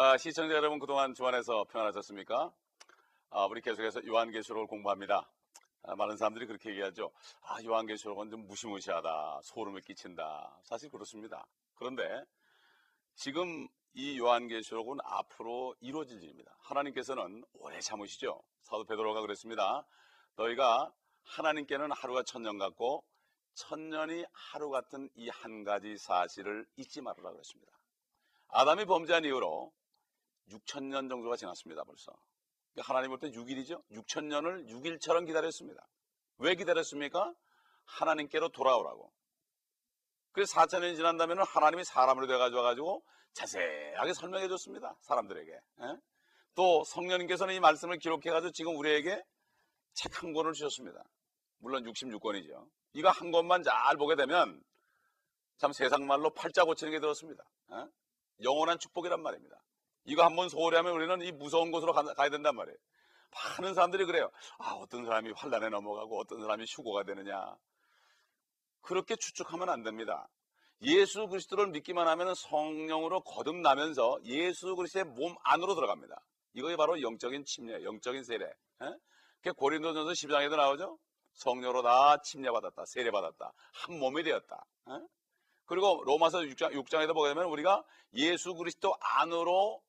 아, 시청자 여러분 그동안 주안에서 평안하셨습니까? 아, 우리 계속해서 요한계시록을 공부합니다. 아, 많은 사람들이 그렇게 얘기하죠. 아, 요한계시록은 좀 무시무시하다. 소름을 끼친다. 사실 그렇습니다. 그런데 지금 이 요한계시록은 앞으로 이루어질 일입니다. 하나님께서는 오래 참으시죠. 사도 베드로가 그랬습니다. 너희가 하나님께는 하루가 천년 같고 천년이 하루 같은 이 한 가지 사실을 잊지 말으라 그랬습니다. 아담이 범죄한 이후로 6천 년 정도가 지났습니다. 벌써. 그러니까 하나님 볼 때 6일이죠. 6천 년을 6일처럼 기다렸습니다. 왜 기다렸습니까? 하나님께로 돌아오라고. 그래서 4천 년이 지난다면 하나님이 사람으로 돼가지고 가지고 자세하게 설명해 줬습니다. 사람들에게. 예? 또 성령님께서는 이 말씀을 기록해가지고 지금 우리에게 책 한 권을 주셨습니다. 물론 66권이죠. 이거 한 권만 잘 보게 되면 참 세상 말로 팔자 고치는 게 들었습니다. 예? 영원한 축복이란 말입니다. 이거 한번 소홀히 하면 우리는 이 무서운 곳으로 가, 야 된단 말이에요. 많은 사람들이 그래요. 아, 어떤 사람이 환란에 넘어가고 어떤 사람이 휴고가 되느냐. 그렇게 추측하면 안 됩니다. 예수 그리스도를 믿기만 하면 성령으로 거듭나면서 예수 그리스도의 몸 안으로 들어갑니다. 이것이 바로 영적인 침례, 영적인 세례. 그 고린도전서 12장에도 나오죠. 성령으로 다 침례받았다, 세례받았다, 한 몸이 되었다. 에? 그리고 로마서 6장, 6장에도 보게 되면 우리가 예수 그리스도 안으로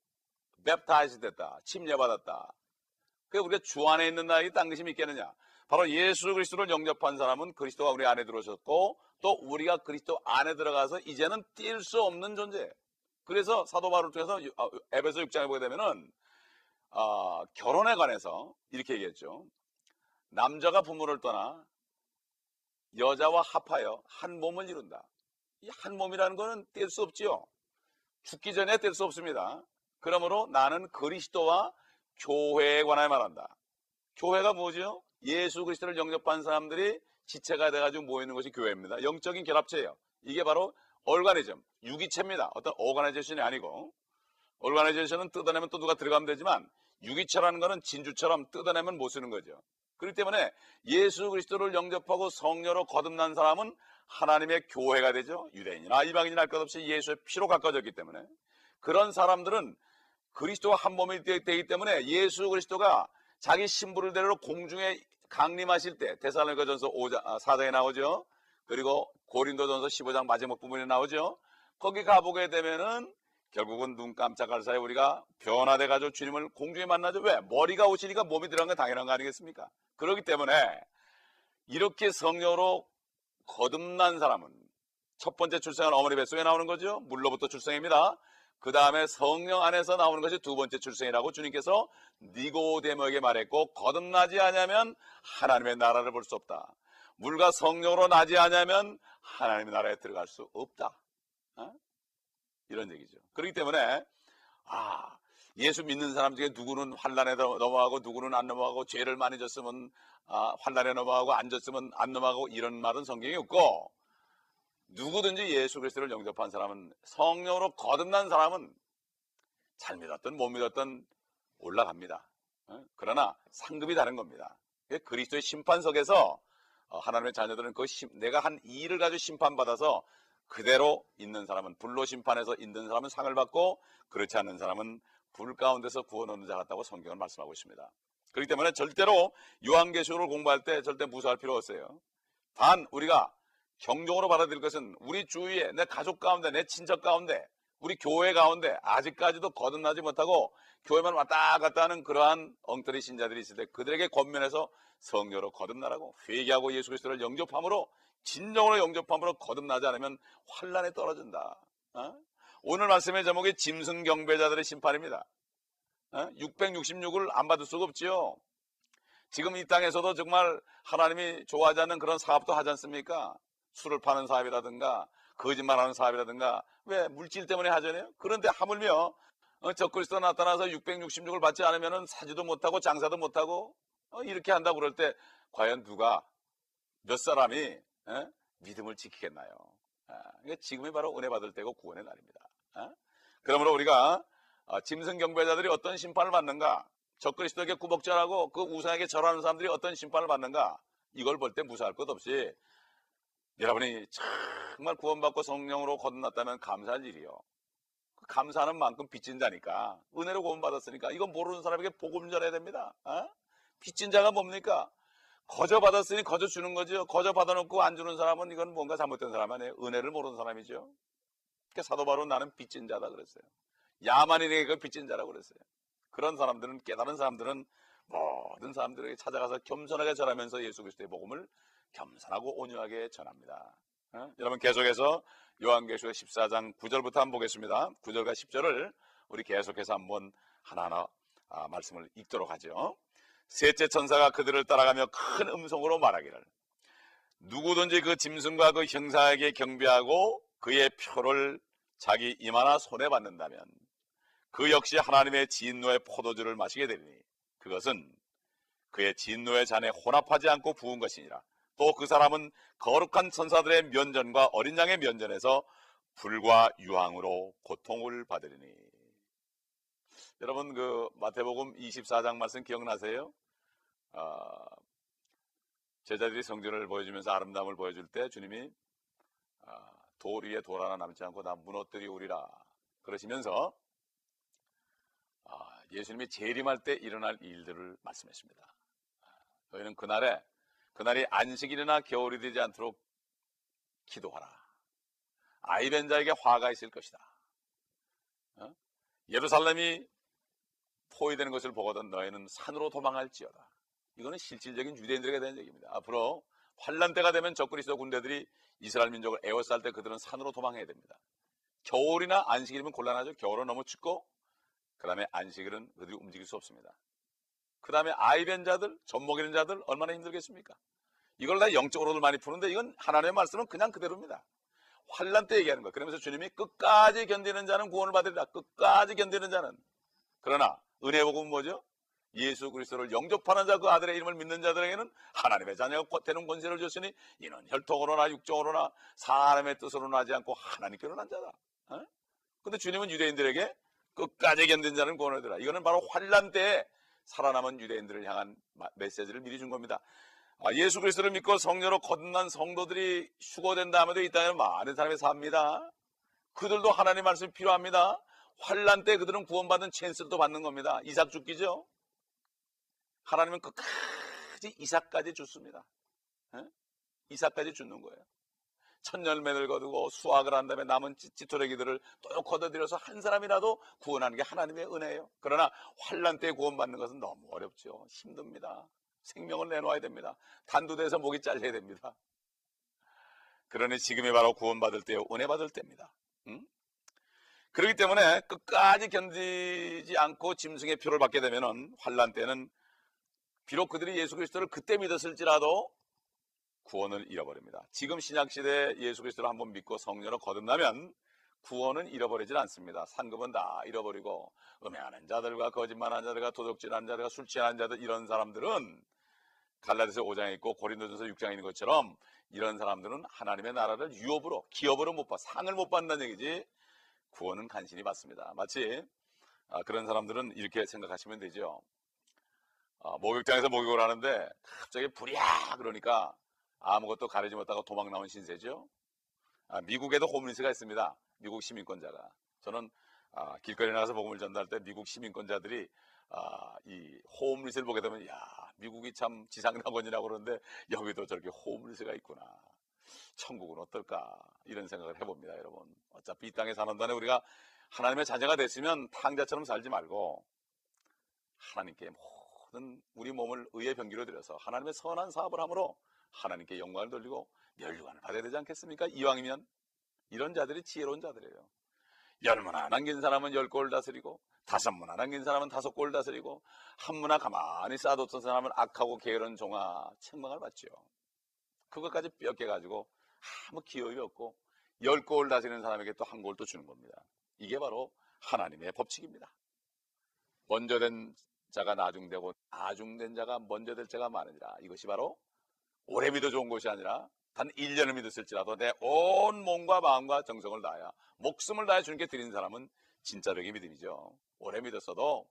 baptize 됐다, 침례받았다. 그 우리가 주 안에 있는 나에게 딴 것이 있겠느냐? 바로 예수 그리스도를 영접한 사람은 그리스도가 우리 안에 들어오셨고 또 우리가 그리스도 안에 들어가서 이제는 뗄 수 없는 존재. 그래서 사도 바울을 통해서 어, 에베소 6장에 보게 되면은 어, 결혼에 관해서 이렇게 얘기했죠. 남자가 부모를 떠나 여자와 합하여 한 몸을 이룬다. 이 한 몸이라는 것은 뗄수 없지요. 죽기 전에 뗄 수 없습니다. 그러므로 나는 그리스도와 교회에 관하여 말한다. 교회가 뭐죠? 예수 그리스도를 영접한 사람들이 지체가 돼가지고 모이는 것이 교회입니다. 영적인 결합체예요. 이게 바로 얼가니즘, 유기체입니다. 어떤 오가나이제이션이 아니고 얼가나이제이션은 뜯어내면 또 누가 들어가면 되지만 유기체라는 것은 진주처럼 뜯어내면 못 쓰는 거죠. 그렇기 때문에 예수 그리스도를 영접하고 성녀로 거듭난 사람은 하나님의 교회가 되죠. 유대인이나 이방인이나 할 것 없이 예수의 피로 가까워졌기 때문에 그런 사람들은 그리스도와 한 몸이 되기 때문에 예수 그리스도가 자기 신부를 데리러 공중에 강림하실 때 데살로니가전서 5장 4장에 아, 나오죠. 그리고 고린도전서 15장 마지막 부분에 나오죠. 거기 가보게 되면은 결국은 눈 깜짝할 사이 우리가 변화돼 가지고 주님을 공중에 만나죠. 왜? 머리가 오시니까 몸이 들어간 건 당연한 거 아니겠습니까? 그렇기 때문에 이렇게 성녀로 거듭난 사람은 첫 번째 출생은 어머니 뱃속에 나오는 거죠. 물로부터 출생입니다. 그 다음에 성령 안에서 나오는 것이 두 번째 출생이라고 주님께서 니고데모에게 말했고 거듭나지 않으면 하나님의 나라를 볼 수 없다. 물과 성령으로 나지 않으면 하나님의 나라에 들어갈 수 없다. 어? 이런 얘기죠. 그렇기 때문에 아 예수 믿는 사람 중에 누구는 환란에 넘어가고 누구는 안 넘어가고 죄를 많이 졌으면 아, 환란에 넘어가고 안 졌으면 안 넘어가고 이런 말은 성경이 없고 누구든지 예수 그리스도를 영접한 사람은 성령으로 거듭난 사람은 잘 믿었던 못 믿었던 올라갑니다. 어? 그러나 상급이 다른 겁니다. 그리스도의 심판석에서 어, 하나님의 자녀들은 그 심, 내가 한 일을 가지고 심판받아서 그대로 있는 사람은 불로 심판해서 있는 사람은 상을 받고 그렇지 않는 사람은 불 가운데서 구원 얻는 자 같다고 성경은 말씀하고 있습니다. 그렇기 때문에 절대로 요한계시록을 공부할 때 절대 무서워할 필요 없어요. 단 우리가 경종으로 받아들일 것은 우리 주위에 내 가족 가운데 내 친척 가운데 우리 교회 가운데 아직까지도 거듭나지 못하고 교회만 왔다 갔다 하는 그러한 엉터리 신자들이 있을 때 그들에게 권면해서 성녀로 거듭나라고 회개하고 예수 그리스도를 영접함으로 진정으로 영접함으로 거듭나지 않으면 환란에 떨어진다. 어? 오늘 말씀의 제목이 짐승 경배자들의 심판입니다. 어? 666을 안 받을 수가 없지요. 지금 이 땅에서도 정말 하나님이 좋아하지 않는 그런 사업도 하지 않습니까? 술을 파는 사업이라든가 거짓말하는 사업이라든가 왜 물질 때문에 하잖아요. 그런데 하물며 어, 적그리스도 나타나서 666을 받지 않으면 사지도 못하고 장사도 못하고 어, 이렇게 한다고 그럴 때 과연 누가 몇 사람이 에? 믿음을 지키겠나요? 아, 지금이 바로 은혜 받을 때고 구원의 날입니다. 아? 그러므로 우리가 아, 짐승 경배자들이 어떤 심판을 받는가? 적그리스도에게 구복절하고 그 우상에게 절하는 사람들이 어떤 심판을 받는가? 이걸 볼 때 무사할 것 없이 여러분이 정말 구원받고 성령으로 거듭났다면 감사할 일이요. 감사하는 만큼 빚진 자니까 은혜로 구원받았으니까 이건 모르는 사람에게 복음 전해야 됩니다. 어? 빚진 자가 뭡니까? 거저 받았으니 거저 주는 거죠. 거저 받아놓고 안 주는 사람은 이건 뭔가 잘못된 사람 아니에요. 은혜를 모르는 사람이죠. 그러니까 사도 바로 나는 빚진 자다 그랬어요. 야만인에게 그 빚진 자라고 그랬어요. 그런 사람들은 깨달은 사람들은 모든 사람들에게 찾아가서 겸손하게 전하면서 예수 그리스도의 복음을 겸손하고 온유하게 전합니다. 어? 여러분 계속해서 요한계시록 14장 9절부터 한번 보겠습니다. 9절과 10절을 우리 계속해서 한번 하나하나 아, 말씀을 읽도록 하죠. 셋째 천사가 그들을 따라가며 큰 음성으로 말하기를 누구든지 그 짐승과 그 형사에게 경배하고 그의 표를 자기 이마나 손에 받는다면 그 역시 하나님의 진노의 포도주를 마시게 되리니 그것은 그의 진노의 잔에 혼합하지 않고 부은 것이니라. 또 그 사람은 거룩한 천사들의 면전과 어린 양의 면전에서 불과 유황으로 고통을 받으리니. 여러분 그 마태복음 24장 말씀 기억나세요? 아, 제자들이 성전을 보여주면서 아름다움을 보여줄 때 주님이 아, 돌 위에 돌 하나 남지 않고 다 무너뜨리 오리라 그러시면서 아, 예수님이 재림할 때 일어날 일들을 말씀했습니다. 너희는 그날에 그날이 안식일이나 겨울이 되지 않도록 기도하라. 아이벤 자에게 화가 있을 것이다. 어? 예루살렘이 포위되는 것을 보거든 너희는 산으로 도망할지어다. 이거는 실질적인 유대인들에게 대한 얘기입니다. 앞으로 환란 때가 되면 적그리스도 군대들이 이스라엘 민족을 에워쌀 때 그들은 산으로 도망해야 됩니다. 겨울이나 안식일이면 곤란하죠. 겨울은 너무 춥고 그 다음에 안식일은 그들이 움직일 수 없습니다. 그 다음에 아이벤 자들, 젖먹이는 자들 얼마나 힘들겠습니까? 이걸 다 영적으로도 많이 푸는데 이건 하나님의 말씀은 그냥 그대로입니다. 환란 때 얘기하는 거. 그러면서 주님이 끝까지 견디는 자는 구원을 받으리라. 끝까지 견디는 자는. 그러나 은혜 복음은 뭐죠? 예수 그리스도를 영접하는 자 그 아들의 이름을 믿는 자들에게는 하나님의 자녀가 되는 권세를 줬으니 이는 혈통으로나 육종으로나 사람의 뜻으로 나지 않고 하나님께로 난 자다. 어? 근데 주님은 유대인들에게 끝까지 견딘 자는 구원을 드라. 이거는 바로 환란 때에 살아남은 유대인들을 향한 메시지를 미리 준 겁니다. 아, 예수 그리스도를 믿고 성녀로 거듭난 성도들이 휴거된 다음에도 이 땅에 많은 사람이 삽니다. 그들도 하나님 말씀이 필요합니다. 환란 때 그들은 구원받은 찬스를 또 받는 겁니다. 이삭 죽기죠. 하나님은 끝까지 이삭까지 줬습니다. 에? 이삭까지 주는 거예요. 천열매를 거두고 수확을 한 다음에 남은 찌토레기들을 또 걷어들여서 한 사람이라도 구원하는 게 하나님의 은혜예요. 그러나 환란 때 구원받는 것은 너무 어렵죠. 힘듭니다. 생명을 내놓아야 됩니다. 단두대에서 목이 잘려야 됩니다. 그러니 지금이 바로 구원받을 때요. 은혜 받을 때입니다. 응? 그렇기 때문에 끝까지 견디지 않고 짐승의 표를 받게 되면 환란 때는 비록 그들이 예수 그리스도를 그때 믿었을지라도 구원을 잃어버립니다. 지금 신약 시대 예수 그리스도를 한번 믿고 성녀로 거듭나면 구원은 잃어버리질 않습니다. 상급은 다 잃어버리고 음해하는 자들과 거짓말하는 자들과 도둑질하는 자들과 술 취하는 자들 이런 사람들은 갈라디아서 5장에 있고 고린도전서 6장에 있는 것처럼 이런 사람들은 하나님의 나라를 유업으로 기업으로 못 받, 상을 못 받는다는 얘기지 구원은 간신히 받습니다. 마치 아, 그런 사람들은 이렇게 생각하시면 되죠. 아, 목욕장에서 목욕을 하는데 갑자기 불이야 그러니까 아무것도 가리지 못하고 도망 나온 신세죠. 아, 미국에도 호물리스가 있습니다. 미국 시민권자가. 저는 아, 길거리에 나가서 복음을 전달할 때 미국 시민권자들이 아, 이 호물리스를 보게 되면 야 미국이 참 지상낙원이라고 그러는데 여기도 저렇게 호물리스가 있구나. 천국은 어떨까 이런 생각을 해봅니다, 여러분. 어차피 이 땅에 사는 동안에 우리가 하나님의 자녀가 됐으면 탕자처럼 살지 말고 하나님께 모든 우리 몸을 의의 병기로 들여서 하나님의 선한 사업을 함으로 하나님께 영광을 돌리고 멸류관을 받아야 되지 않겠습니까? 이왕이면 이런 자들이 지혜로운 자들이에요. 열 문화 남긴 사람은 열골 다스리고 다섯 문화 남긴 사람은 다섯 골 다스리고 한 문화 가만히 쌓아뒀던 사람은 악하고 게으른 종아 책망을 받죠. 그것까지 뼈껴가지고 아무 기업이 없고 열골 다스리는 사람에게 또 한 골 또 주는 겁니다. 이게 바로 하나님의 법칙입니다. 먼저 된 자가 나중되고 나중된 자가 먼저 될 자가 많으니라. 이것이 바로 오래 믿어 좋은 것이 아니라 단 1년을 믿었을지라도 내 온 몸과 마음과 정성을 다하여 목숨을 다해 주님께 드리는 사람은 진짜적인 믿음이죠. 오래 믿었어도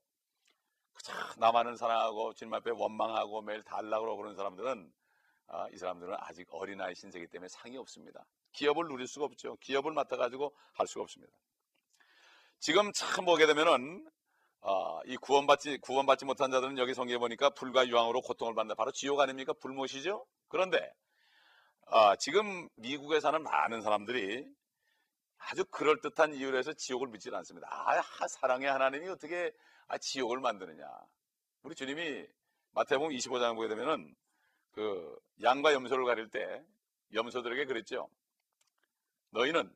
그저 나만을 사랑하고 주님 앞에 원망하고 매일 달라고 그러는 사람들은 아, 이 사람들은 아직 어린아이 신세기 때문에 상이 없습니다. 기업을 누릴 수가 없죠. 기업을 맡아가지고 할 수가 없습니다. 지금 참 보게 되면은 아, 이 구원받지 구원받지 못한 자들은 여기 성경에 보니까 불과 유황으로 고통을 받는다. 바로 지옥 아닙니까? 불못이죠. 그런데 아, 지금 미국에 사는 많은 사람들이 아주 그럴듯한 이유로 해서 지옥을 믿지 않습니다. 아, 사랑의 하나님이 어떻게 아, 지옥을 만드느냐. 우리 주님이 마태복음 25장 보게 되면은 그 양과 염소를 가릴 때 염소들에게 그랬죠. 너희는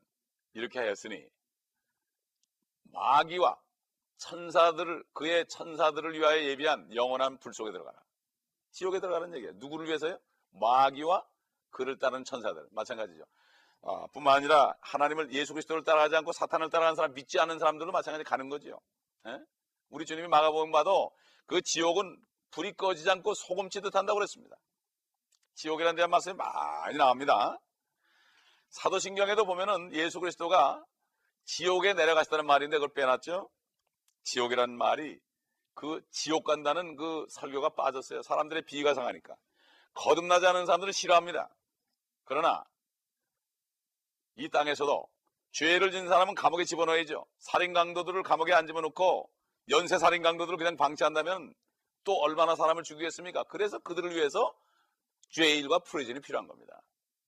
이렇게 하였으니 마귀와 천사들을 그의 천사들을 위하여 예비한 영원한 불 속에 들어가라. 지옥에 들어가는 얘기예요. 누구를 위해서요? 마귀와 그를 따르는 천사들 마찬가지죠. 아, 뿐만 아니라 하나님을 예수 그리스도를 따라하지 않고 사탄을 따라하는 사람 믿지 않는 사람들도 마찬가지 가는 거죠. 에? 우리 주님이 마가복음 봐도 그 지옥은 불이 꺼지지 않고 소금치듯 한다고 그랬습니다. 지옥이라는 대한 말씀이 많이 나옵니다. 사도신경에도 보면은 예수 그리스도가 지옥에 내려가시다는 말인데 그걸 빼놨죠. 지옥이라는 말이 그 지옥 간다는 그 설교가 빠졌어요. 사람들의 비위가 상하니까. 거듭나지 않은 사람들은 싫어합니다. 그러나 이 땅에서도 죄를 지은 사람은 감옥에 집어넣어야죠. 살인 강도들을 감옥에 안 집어넣고 연쇄 살인 강도들을 그냥 방치한다면 또 얼마나 사람을 죽이겠습니까? 그래서 그들을 위해서 죄일과 프로이전이 필요한 겁니다.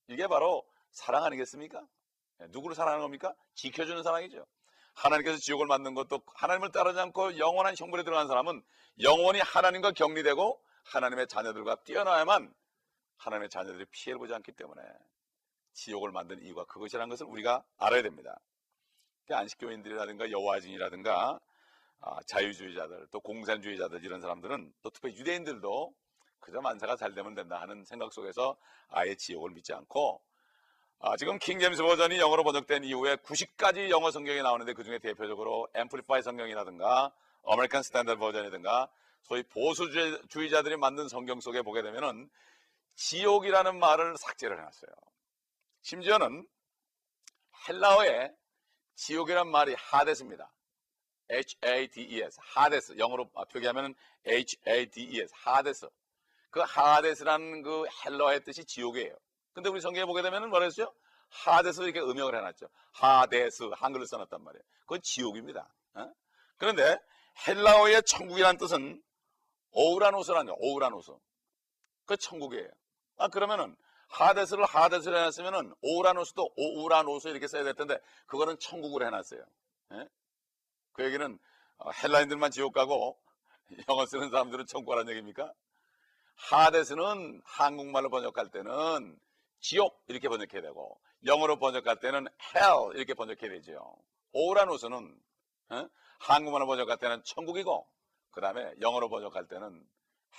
이게 바로 사랑 아니겠습니까? 네, 누구를 사랑하는 겁니까? 지켜주는 사랑이죠. 하나님께서 지옥을 만든 것도 하나님을 따르지 않고 영원한 형벌에 들어간 사람은 영원히 하나님과 격리되고 하나님의 자녀들과 뛰어나야만 하나님의 자녀들이 피해를 보지 않기 때문에 지옥을 만든 이유가 그것이라는 것을 우리가 알아야 됩니다. 안식교인들이라든가 여호와진이라든가 아, 자유주의자들 또 공산주의자들 이런 사람들은 또 특히 유대인들도 그저 만사가 잘 되면 된다 하는 생각 속에서 아예 지옥을 믿지 않고 아, 지금 King James Version이 영어로 번역된 이후에 90가지 영어 성경이 나오는데 그 중에 대표적으로 Amplify 성경이라든가 American Standard Version이든가 소위 보수주의자들이 만든 성경 속에 보게 되면은 지옥이라는 말을 삭제를 해놨어요. 심지어는 헬라어에 지옥이란 말이 하데스입니다. H-A-D-E-S, 하데스. 영어로 표기하면 H-A-D-E-S, 하데스. 그 하데스라는 그 헬라어의 뜻이 지옥이에요. 근데 우리 성경에 보게 되면 뭐라 했어요? 하데스 이렇게 음역을 해놨죠. 하데스, 한글로 써놨단 말이에요. 그건 지옥입니다. 어? 그런데 헬라어의 천국이라는 뜻은 오우라노스라는 거예요. 오우라노스. 그 천국이에요. 아, 그러면은 하데스를 하데스로 해놨으면은 오우라노스도 오우라노스 이렇게 써야 될 텐데 그거는 천국으로 해놨어요. 예? 그 얘기는 어, 헬라인들만 지옥 가고 영어 쓰는 사람들은 천국 가라는 얘기입니까? 하데스는 한국말로 번역할 때는 지옥 이렇게 번역해야 되고 영어로 번역할 때는 hell 이렇게 번역해야 되죠. 오라노스는 어? 한국말로 번역할 때는 천국이고 그 다음에 영어로 번역할 때는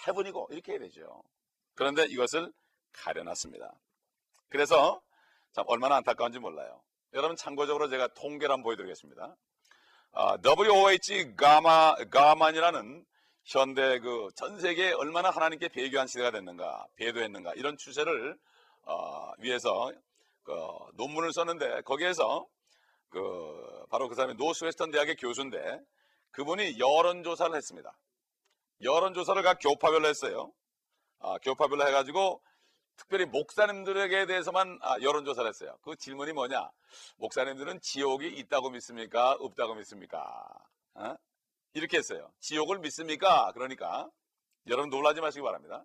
heaven이고 이렇게 해야 되죠. 그런데 이것을 가려놨습니다. 그래서 참 얼마나 안타까운지 몰라요. 여러분 참고적으로 제가 통계를 한번 보여드리겠습니다. 아, WOH 가마 가만이라는 현대 그 전 세계에 얼마나 하나님께 배교한 시대가 됐는가, 배도했는가 이런 추세를 어, 위해서 그 논문을 썼는데 거기에서 그 바로 그 사람이 노스웨스턴 대학의 교수인데 그분이 여론조사를 했습니다. 여론조사를 각 교파별로 했어요. 아, 교파별로 해가지고 특별히 목사님들에게 대해서만 아, 여론조사를 했어요. 그 질문이 뭐냐? 목사님들은 지옥이 있다고 믿습니까? 없다고 믿습니까? 어? 이렇게 했어요. 지옥을 믿습니까? 그러니까 여러분 놀라지 마시기 바랍니다.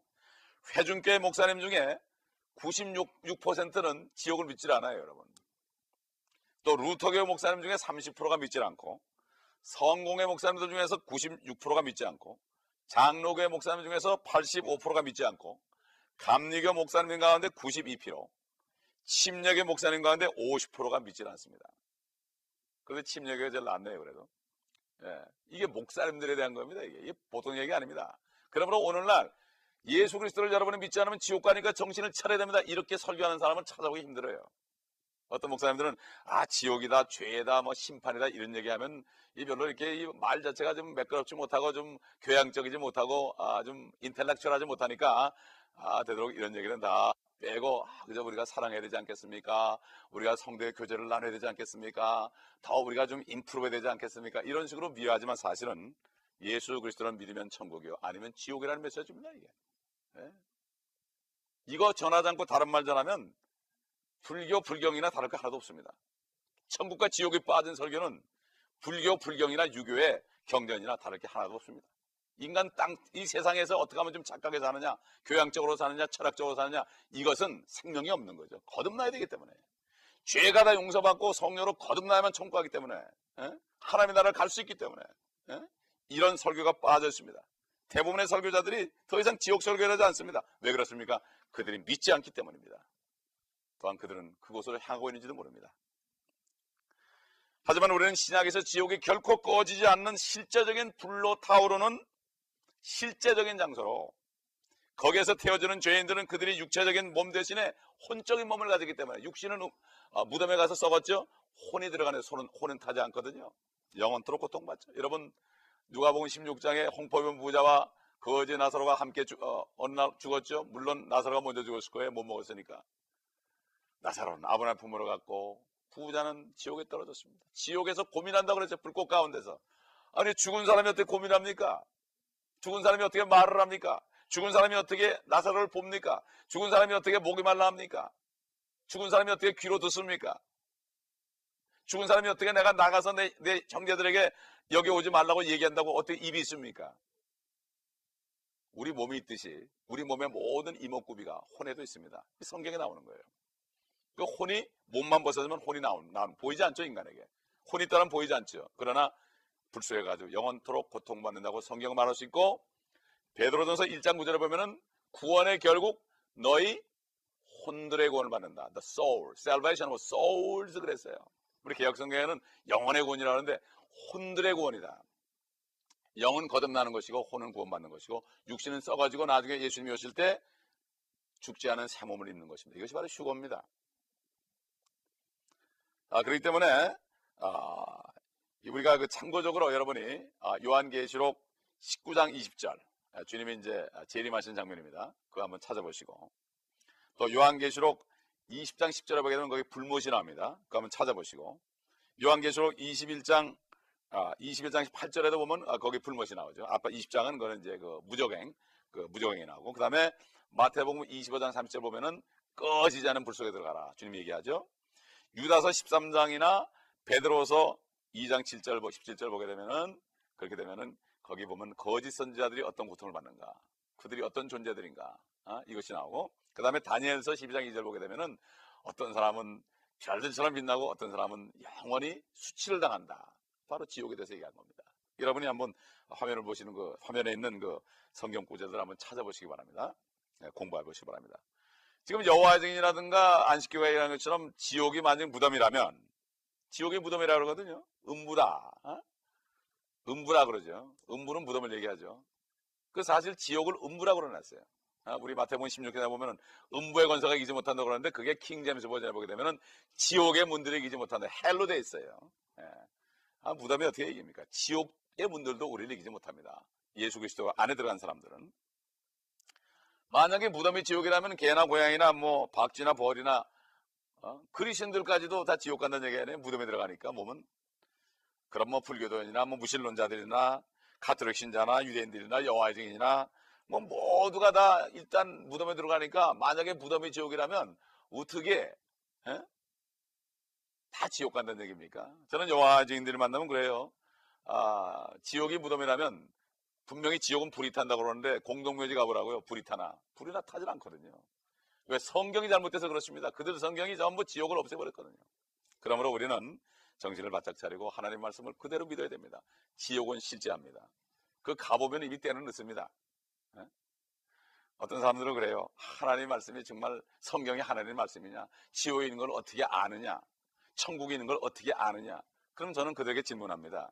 회중교회 목사님 중에 96%는 지옥을 믿질 않아요, 여러분. 또 루터교 목사님 중에 30%가 믿질 않고 성공의 목사님들 중에서 96%가 믿지 않고 장로교의 목사님 중에서 85%가 믿지 않고 감리교 목사님 가운데 92%, 침례교 목사님 가운데 50%가 믿질 않습니다. 그런데 침례교가 제일 낫네요, 그래도. 예, 이게 목사님들에 대한 겁니다. 이게, 이게 보통 얘기 아닙니다. 그러므로 오늘날 예수 그리스도를 여러분이 믿지 않으면 지옥 가니까 정신을 차려야 됩니다. 이렇게 설교하는 사람은 찾아보기 힘들어요. 어떤 목사님들은 아 지옥이다, 죄다, 뭐 심판이다 이런 얘기하면 이 별로 이렇게 말 자체가 좀 매끄럽지 못하고 좀 교양적이지 못하고 아, 좀 인텔렉츄얼하지 못하니까 아 되도록 이런 얘기는 다 빼고 아, 그저 우리가 사랑해야 되지 않겠습니까? 우리가 성도의 교제를 나눠야 되지 않겠습니까? 더 우리가 좀 인프로해야 되지 않겠습니까? 이런 식으로 미워하지만 사실은 예수 그리스도를 믿으면 천국이요 아니면 지옥이라는 메시지입니다 이게. 네? 이거 전하지 않고 다른 말 전하면 불교, 불경이나 다를 거 하나도 없습니다. 천국과 지옥에 빠진 설교는 불교, 불경이나 유교의 경전이나 다를 게 하나도 없습니다. 인간 땅, 이 세상에서 어떻게 하면 좀 착하게 사느냐, 교양적으로 사느냐, 철학적으로 사느냐, 이것은 생명이 없는 거죠. 거듭나야 되기 때문에. 죄가 다 용서받고 성령으로 거듭나야만 천국하기 때문에, 에? 하나님의 나라를 갈 수 있기 때문에, 에? 이런 설교가 빠져 있습니다. 대부분의 설교자들이 더 이상 지옥 설교를 하지 않습니다. 왜 그렇습니까? 그들이 믿지 않기 때문입니다. 또한 그들은 그곳을 향하고 있는지도 모릅니다. 하지만 우리는 신약에서 지옥이 결코 꺼지지 않는 실제적인 불로 타오르는 실제적인 장소로 거기에서 태어지는 죄인들은 그들이 육체적인 몸 대신에 혼적인 몸을 가지기 때문에 육신은 어, 무덤에 가서 썩었죠. 혼이 들어가는 손은 혼은 타지 않거든요. 영원토록 고통받죠. 여러분 누가복음 16장에 홍포변 부자와 거지 나사로가 함께 죽, 어, 어느 날 죽었죠. 물론 나사로가 먼저 죽었을 거예요. 못 먹었으니까. 나사로는 아브라함 품으로 갔고 부자는 지옥에 떨어졌습니다. 지옥에서 고민한다고 그랬죠. 불꽃 가운데서. 아니 죽은 사람이 어떻게 고민합니까? 죽은 사람이 어떻게 말을 합니까? 죽은 사람이 어떻게 나사로를 봅니까? 죽은 사람이 어떻게 목이 말라 합니까? 죽은 사람이 어떻게 귀로 듣습니까? 죽은 사람이 어떻게 내가 나가서 내, 내 형제들에게 여기 오지 말라고 얘기한다고 어떻게 입이 있습니까? 우리 몸이 있듯이 우리 몸의 모든 이목구비가 혼에도 있습니다. 성경에 나오는 거예요. 그 혼이 몸만 벗어지면 혼이 나온, 나온 보이지 않죠 인간에게. 혼이 있다는 보이지 않죠. 그러나 불소해가지고 영원토록 고통받는다고 성경 말할 수 있고 베드로전서 1장 9절에 보면은 구원의 결국 너희 혼들의 구원을 받는다. The soul, salvation of souls 그랬어요. 우리 개혁성경에는 영혼의 구원이라고 하는데 혼들의 구원이다. 영은 거듭나는 것이고 혼은 구원받는 것이고 육신은 써가지고 나중에 예수님이 오실 때 죽지 않은 새 몸을 입는 것입니다. 이것이 바로 휴거입니다. 아, 그렇기 때문에 아, 우리가 그 참고적으로 여러분이 아, 요한계시록 19장 20절 아, 주님이 이제 재림하신 장면입니다. 그거 한번 찾아보시고 또 요한계시록 20장 10절에 보게 되면 거기 불못이 나옵니다. 그거 한번 찾아보시고 요한계시록 21장 아, 21장 8절에도 보면 아, 거기 불못이 나오죠. 아까 20장은 그거는 이제 그 무적행 그 무적행이 나오고 그 다음에 마태복음 25장 30절 보면은 꺼지지 않은 불 속에 들어가라. 주님이 얘기하죠. 유다서 13장이나 베드로서 2장 7절, 17절 보게 되면은 그렇게 되면은 거기 보면 거짓 선지자들이 어떤 고통을 받는가, 그들이 어떤 존재들인가 어? 이것이 나오고 그 다음에 다니엘서 12장 2절 보게 되면은 어떤 사람은 별들처럼 빛나고 어떤 사람은 영원히 수치를 당한다. 바로 지옥에 대해서 얘기한 겁니다. 여러분이 한번 화면을 보시는 그 화면에 있는 그 성경 구절들 한번 찾아보시기 바랍니다. 네, 공부해 보시기 바랍니다. 지금 여호와의 증인이라든가 안식교회라는 것처럼 지옥이 만약 무덤이라면 지옥의 무덤이라 고 그러거든요. 음부다. 어? 음부라 그러죠. 음부는 무덤을 얘기하죠. 그 사실 지옥을 음부라고 그러놨어요. 어? 우리 마태복음 16장에 보면은 음부의 권세가 이기지 못한다고 그러는데 그게 King James Version에 보게 되면은 지옥의 문들이 이기지 못한다. hell로 돼 있어요. 예. 아, 무덤이 어떻게 이깁니까? 지옥의 문들도 우리를 이기지 못합니다. 예수 그리스도 안에 들어간 사람들은 만약에 무덤이 지옥이라면 개나 고양이나 뭐 박쥐나 벌이나 어? 그리신들까지도 다 지옥 간다는 얘기 아니에요? 무덤에 들어가니까 몸은 그럼 뭐 불교도인이나 뭐 무신론자들이나 카톨릭 신자나 유대인들이나 여호와의 증인이나 뭐 모두가 다 일단 무덤에 들어가니까 만약에 무덤이 지옥이라면 어떻게 에? 다 지옥 간다는 얘기입니까? 저는 여호와의 증인들을 만나면 그래요. 아, 지옥이 무덤이라면 분명히 지옥은 불이 탄다고 그러는데 공동묘지 가보라고요. 불이 타나. 불이나 타질 않거든요. 왜 성경이 잘못돼서 그렇습니다. 그들 성경이 전부 지옥을 없애버렸거든요. 그러므로 우리는 정신을 바짝 차리고 하나님 말씀을 그대로 믿어야 됩니다. 지옥은 실제합니다. 그 가보면 이미 때는 늦습니다. 네? 어떤 사람들은 그래요. 하나님 말씀이 정말 성경이 하나님 말씀이냐? 지옥에 있는 걸 어떻게 아느냐? 천국에 있는 걸 어떻게 아느냐? 그럼 저는 그들에게 질문합니다.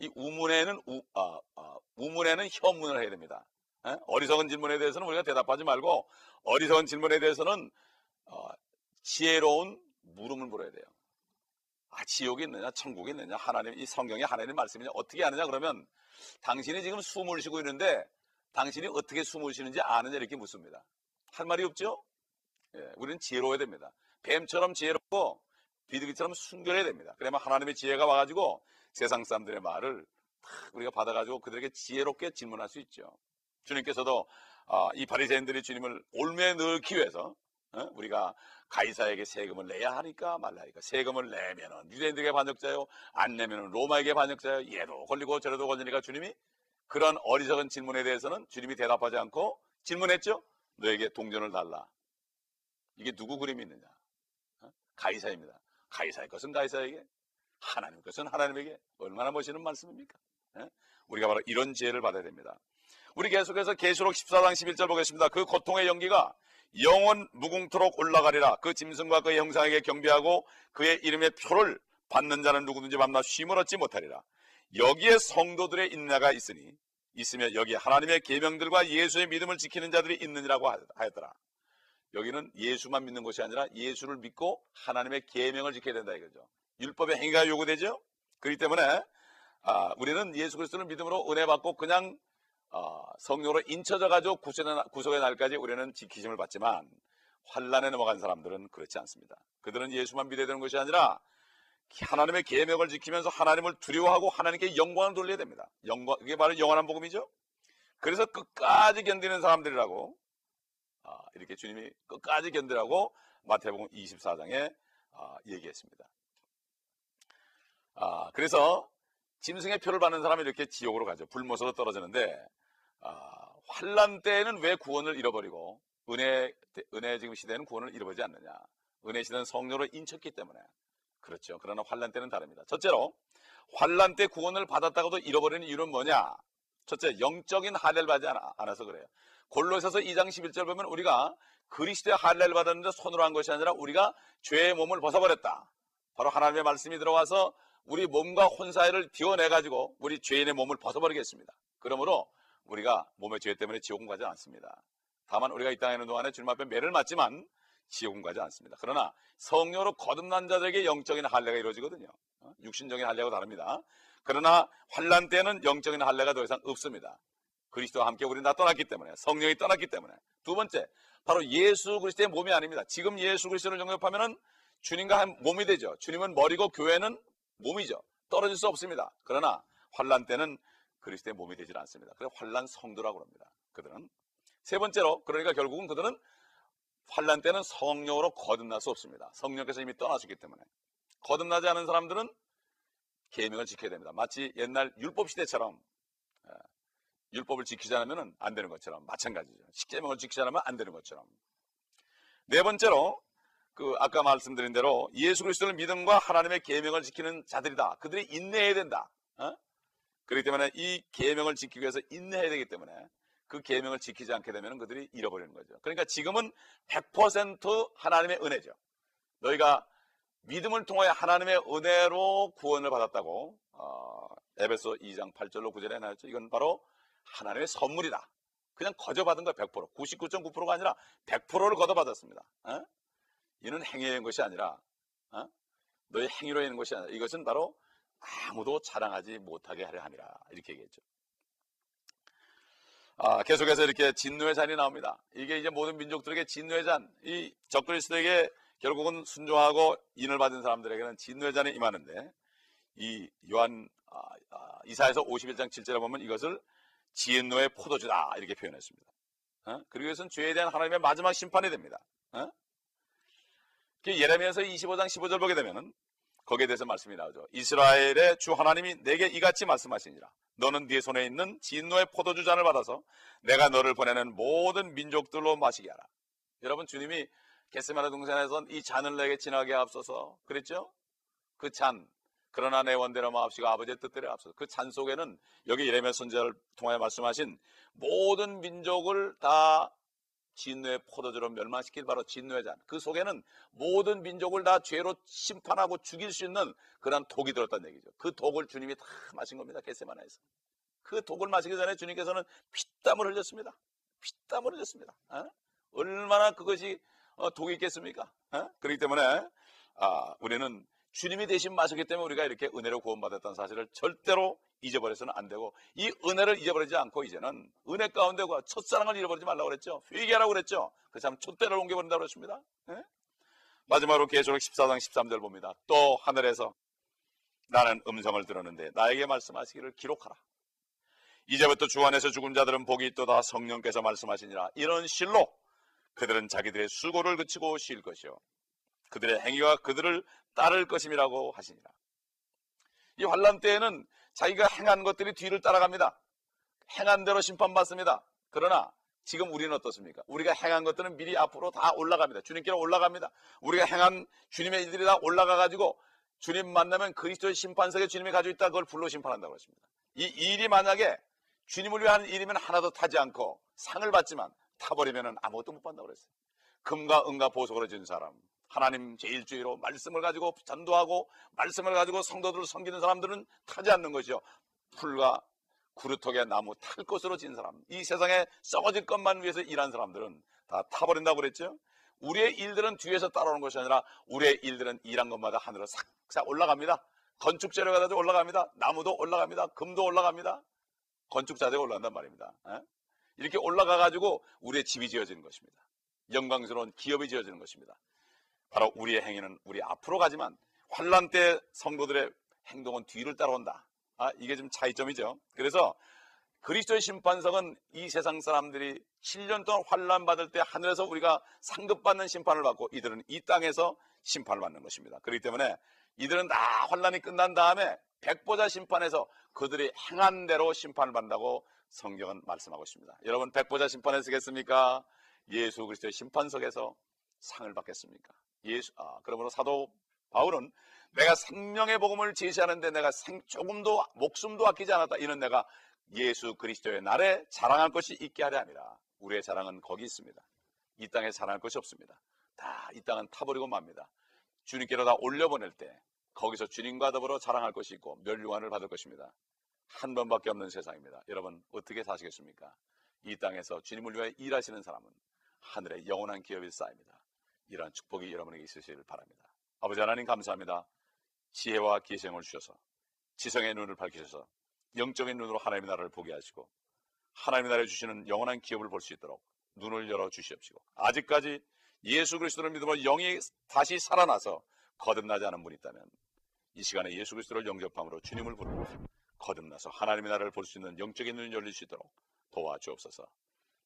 이 우문에는 우, 아, 아, 우문에는 현문을 해야 됩니다. 에? 어리석은 질문에 대해서는 우리가 대답하지 말고 어리석은 질문에 대해서는 어, 지혜로운 물음을 물어야 돼요. 아, 지옥이 있느냐, 천국이 있느냐, 하나님, 이 성경이 하나님 말씀이냐, 어떻게 아느냐, 그러면 당신이 지금 숨을 쉬고 있는데 당신이 어떻게 숨을 쉬는지 아느냐, 이렇게 묻습니다. 할 말이 없죠? 예, 우리는 지혜로워야 됩니다. 뱀처럼 지혜롭고 비둘기처럼 순결해야 됩니다. 그러면 하나님의 지혜가 와가지고 세상 사람들의 말을 우리가 받아가지고 그들에게 지혜롭게 질문할 수 있죠. 주님께서도 어, 이 바리새인들이 주님을 올매에 넣기 위해서 어? 우리가 가이사에게 세금을 내야 하니까 말라 니까 세금을 내면은 유대인들에게 반역자요 안 내면은 로마에게 반역자요 얘도 걸리고 저래도 걸리니까 주님이 그런 어리석은 질문에 대해서는 주님이 대답하지 않고 질문했죠? 너에게 동전을 달라. 이게 누구 그림이 있느냐? 어? 가이사입니다. 가이사의 것은 가이사에게 하나님 것은 하나님에게 얼마나 멋있는 말씀입니까? 예? 우리가 바로 이런 지혜를 받아야 됩니다. 우리 계속해서 계시록 14장 11절 보겠습니다. 그 고통의 연기가 영원 무궁토록 올라가리라. 그 짐승과 그의 형상에게 경배하고 그의 이름의 표를 받는 자는 누구든지 밤낮 쉼을 얻지 못하리라 여기에 성도들의 인내가 있으니 있으면 여기에 하나님의 계명들과 예수의 믿음을 지키는 자들이 있느니라고 하였더라. 여기는 예수만 믿는 것이 아니라 예수를 믿고 하나님의 계명을 지켜야 된다 이거죠. 율법의 행위가 요구되죠. 그렇기 때문에 아, 우리는 예수 그리스도를 믿음으로 은혜 받고 그냥 어, 성령으로 인쳐져 가지고 구속의, 구속의 날까지 우리는 지키심을 받지만 환란에 넘어간 사람들은 그렇지 않습니다. 그들은 예수만 믿어야 되는 것이 아니라 하나님의 계명을 지키면서 하나님을 두려워하고 하나님께 영광을 돌려야 됩니다. 영광 이게 바로 영원한 복음이죠. 그래서 끝까지 견디는 사람들이라고 아, 이렇게 주님이 끝까지 견디라고 마태복음 24장에 아, 얘기했습니다. 아, 그래서 짐승의 표를 받는 사람이 이렇게 지옥으로 가죠. 불못으로 떨어지는데 아, 환란 때에는 왜 구원을 잃어버리고 은혜 은혜 지금 시대는 구원을 잃어버리지 않느냐? 은혜 시대는 성령으로 인쳤기 때문에 그렇죠. 그러나 환란 때는 다릅니다. 첫째로 환란 때 구원을 받았다고도 잃어버리는 이유는 뭐냐? 첫째 영적인 할례를 받지 않아서 그래요. 골로새서 2장 11절 보면 우리가 그리스도의 할례를 받았는데 손으로 한 것이 아니라 우리가 죄의 몸을 벗어버렸다. 바로 하나님의 말씀이 들어와서 우리 몸과 혼사를 띄워내 가지고 우리 죄인의 몸을 벗어버리겠습니다. 그러므로 우리가 몸의 죄 때문에 지옥은 가지 않습니다. 다만 우리가 이 땅에 있는 동안에 주님 앞에 매를 맞지만 지옥은 가지 않습니다. 그러나 성령으로 거듭난 자들에게 영적인 할례가 이루어지거든요. 어? 육신적인 할례가 다릅니다. 그러나 환란 때는 영적인 할례가 더 이상 없습니다. 그리스도와 함께 우리는 다 떠났기 때문에 성령이 떠났기 때문에 두 번째 바로 예수 그리스도의 몸이 아닙니다. 지금 예수 그리스도를 영접하면은 주님과 한 몸이 되죠. 주님은 머리고 교회는 몸이죠. 떨어질 수 없습니다. 그러나 환란 때는 그리스도의 몸이 되질 않습니다. 그래서 환란 성도라고 합니다. 그들은 세 번째로 그러니까 결국은 그들은 환란 때는 성령으로 거듭날 수 없습니다. 성령께서 이미 떠나셨기 때문에 거듭나지 않은 사람들은 계명을 지켜야 됩니다. 마치 옛날 율법 시대처럼 예, 율법을 지키지 않으면 안 되는 것처럼 마찬가지죠. 십계명을 지키지 않으면 안 되는 것처럼. 네 번째로 그 아까 말씀드린 대로 예수 그리스도를 믿음과 하나님의 계명을 지키는 자들이다. 그들이 인내해야 된다. 어? 그렇기 때문에 이 계명을 지키기 위해서 인내해야 되기 때문에 그 계명을 지키지 않게 되면 그들이 잃어버리는 거죠. 그러니까 지금은 100% 하나님의 은혜죠. 너희가 믿음을 통하여 하나님의 은혜로 구원을 받았다고 어, 에베소 2장 8절로 9절에 나왔죠. 이건 바로 하나님의 선물이다. 그냥 거저 받은 거 100%, 99.9%가 아니라 100%를 거둬 받았습니다. 어? 이는 있는 것이 아니라 어? 너의 행위로 있는 것이 아니라 이것은 바로 아무도 자랑하지 못하게 하려 함이라 이렇게 얘기했죠. 아, 계속해서 이렇게 진노의 잔이 나옵니다. 이게 이제 모든 민족들에게 진노의 잔, 이 적그리스도에게 결국은 순종하고 인을 받은 사람들에게는 진노의 잔이 임하는데 이 요한 아, 아, 이사에서 51장 7절에 보면 이것을 진노의 포도주다 이렇게 표현했습니다. 어? 그리고 이것은 죄에 대한 하나님의 마지막 심판이 됩니다. 어? 예레미야서 25장 15절 보게 되면은 거기에 대해서 말씀이 나오죠. 이스라엘의 주 하나님이 내게 이같이 말씀하시니라. 너는 네 손에 있는 진노의 포도주 잔을 받아서 내가 너를 보내는 모든 민족들로 마시게 하라. 여러분 주님이 겟세마네 동산에서 이 잔을 내게 지나게 앞서서 그랬죠? 그 잔, 그러나 내 원대로 마옵시고 아버지의 뜻대로 앞서서 그 잔 속에는 여기 예레미야 선지자를 통하여 말씀하신 모든 민족을 다 진노의 포도주로 멸망시킬 바로 진노의 잔. 그 속에는 모든 민족을 다 죄로 심판하고 죽일 수 있는 그런 독이 들었다는 얘기죠. 그 독을 주님이 다 마신 겁니다. 겟세마나에서. 그 독을 마시기 전에 주님께서는 피땀을 흘렸습니다. 피땀을 흘렸습니다. 어? 얼마나 그것이 어, 독이 있겠습니까? 어? 그렇기 때문에 아, 우리는 주님이 대신 마셨기 때문에 우리가 이렇게 은혜로 구원받았다는 사실을 절대로 잊어버려서는 안 되고 이 은혜를 잊어버리지 않고 이제는 은혜 가운데 첫사랑을 잃어버리지 말라고 그랬죠. 회개하라고 그랬죠. 그 참 촛대를 옮겨버린다고 그랬습니다. 네? 마지막으로 계시록 14장 13절 봅니다. 또 하늘에서 나는 음성을 들었는데 나에게 말씀하시기를 기록하라. 이제부터 주 안에서 죽은 자들은 복이 있도다 성령께서 말씀하시니라. 이런 실로 그들은 자기들의 수고를 그치고 쉴 것이요 그들의 행위가 그들을 따를 것임이라고 하시니라. 이 환란 때에는 자기가 행한 것들이 뒤를 따라갑니다. 행한 대로 심판받습니다. 그러나 지금 우리는 어떻습니까? 우리가 행한 것들은 미리 앞으로 다 올라갑니다. 주님께로 올라갑니다. 우리가 행한 주님의 일들이 다 올라가 가지고 주님 만나면 그리스도의 심판석에 주님이 가지고 있다 그걸 불로 심판한다고 했습니다. 이 일이 만약에 주님을 위한 일이면 하나도 타지 않고 상을 받지만 타버리면 아무것도 못 받는다고 그랬어요. 금과 은과 보석으로 진 사람, 하나님 제일주의로 말씀을 가지고 전도하고 말씀을 가지고 성도들을 섬기는 사람들은 타지 않는 것이요. 풀과 구루톡에 나무 탈 것으로 진 사람, 이 세상에 썩어질 것만 위해서 일한 사람들은 다 타버린다고 그랬죠. 우리의 일들은 뒤에서 따라오는 것이 아니라 우리의 일들은 일한 것마다 하늘로 싹싹 올라갑니다. 건축 재료가 다 올라갑니다. 나무도 올라갑니다. 금도 올라갑니다. 건축 자재가 올라간단 말입니다. 에? 이렇게 올라가 가지고 우리의 집이 지어지는 것입니다. 영광스러운 기업이 지어지는 것입니다. 바로 우리의 행위는 우리 앞으로 가지만 환란 때 성도들의 행동은 뒤를 따라온다. 아, 이게 좀 차이점이죠. 그래서 그리스도의 심판석은 이 세상 사람들이 7년 동안 환란 받을 때 하늘에서 우리가 상급받는 심판을 받고 이들은 이 땅에서 심판을 받는 것입니다. 그렇기 때문에 이들은 다 환란이 끝난 다음에 백보자 심판에서 그들이 행한 대로 심판을 받는다고 성경은 말씀하고 있습니다. 여러분 백보자 심판에 서겠습니까? 예수 그리스도의 심판석에서 상을 받겠습니까? 예수 아 그러므로 사도 바울은 내가 생명의 복음을 제시하는데 내가 생, 조금도 목숨도 아끼지 않았다. 이는 내가 예수 그리스도의 날에 자랑할 것이 있게 하려 함이라. 우리의 자랑은 거기 있습니다. 이 땅에 자랑할 것이 없습니다. 다 이 땅은 타버리고 맙니다. 주님께로 다 올려보낼 때 거기서 주님과 더불어 자랑할 것이 있고 멸류관을 받을 것입니다. 한 번밖에 없는 세상입니다. 여러분 어떻게 사시겠습니까? 이 땅에서 주님을 위해 일하시는 사람은 하늘의 영원한 기업이 쌓입니다. 이러한 축복이 여러분에게 있으시길 바랍니다. 아버지 하나님 감사합니다. 지혜와 기생을 주셔서 지성의 눈을 밝히셔서 영적인 눈으로 하나님의 나라를 보게 하시고 하나님의 나라에 주시는 영원한 기업을 볼 수 있도록 눈을 열어 주시옵시고 아직까지 예수 그리스도를 믿으며 영이 다시 살아나서 거듭나지 않은 분이 있다면 이 시간에 예수 그리스도를 영접함으로 주님을 부르고 거듭나서 하나님의 나라를 볼 수 있는 영적인 눈이 열릴 수 있도록 도와주옵소서.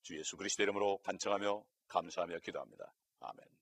주 예수 그리스도 이름으로 간청하며 감사하며 기도합니다. 아멘.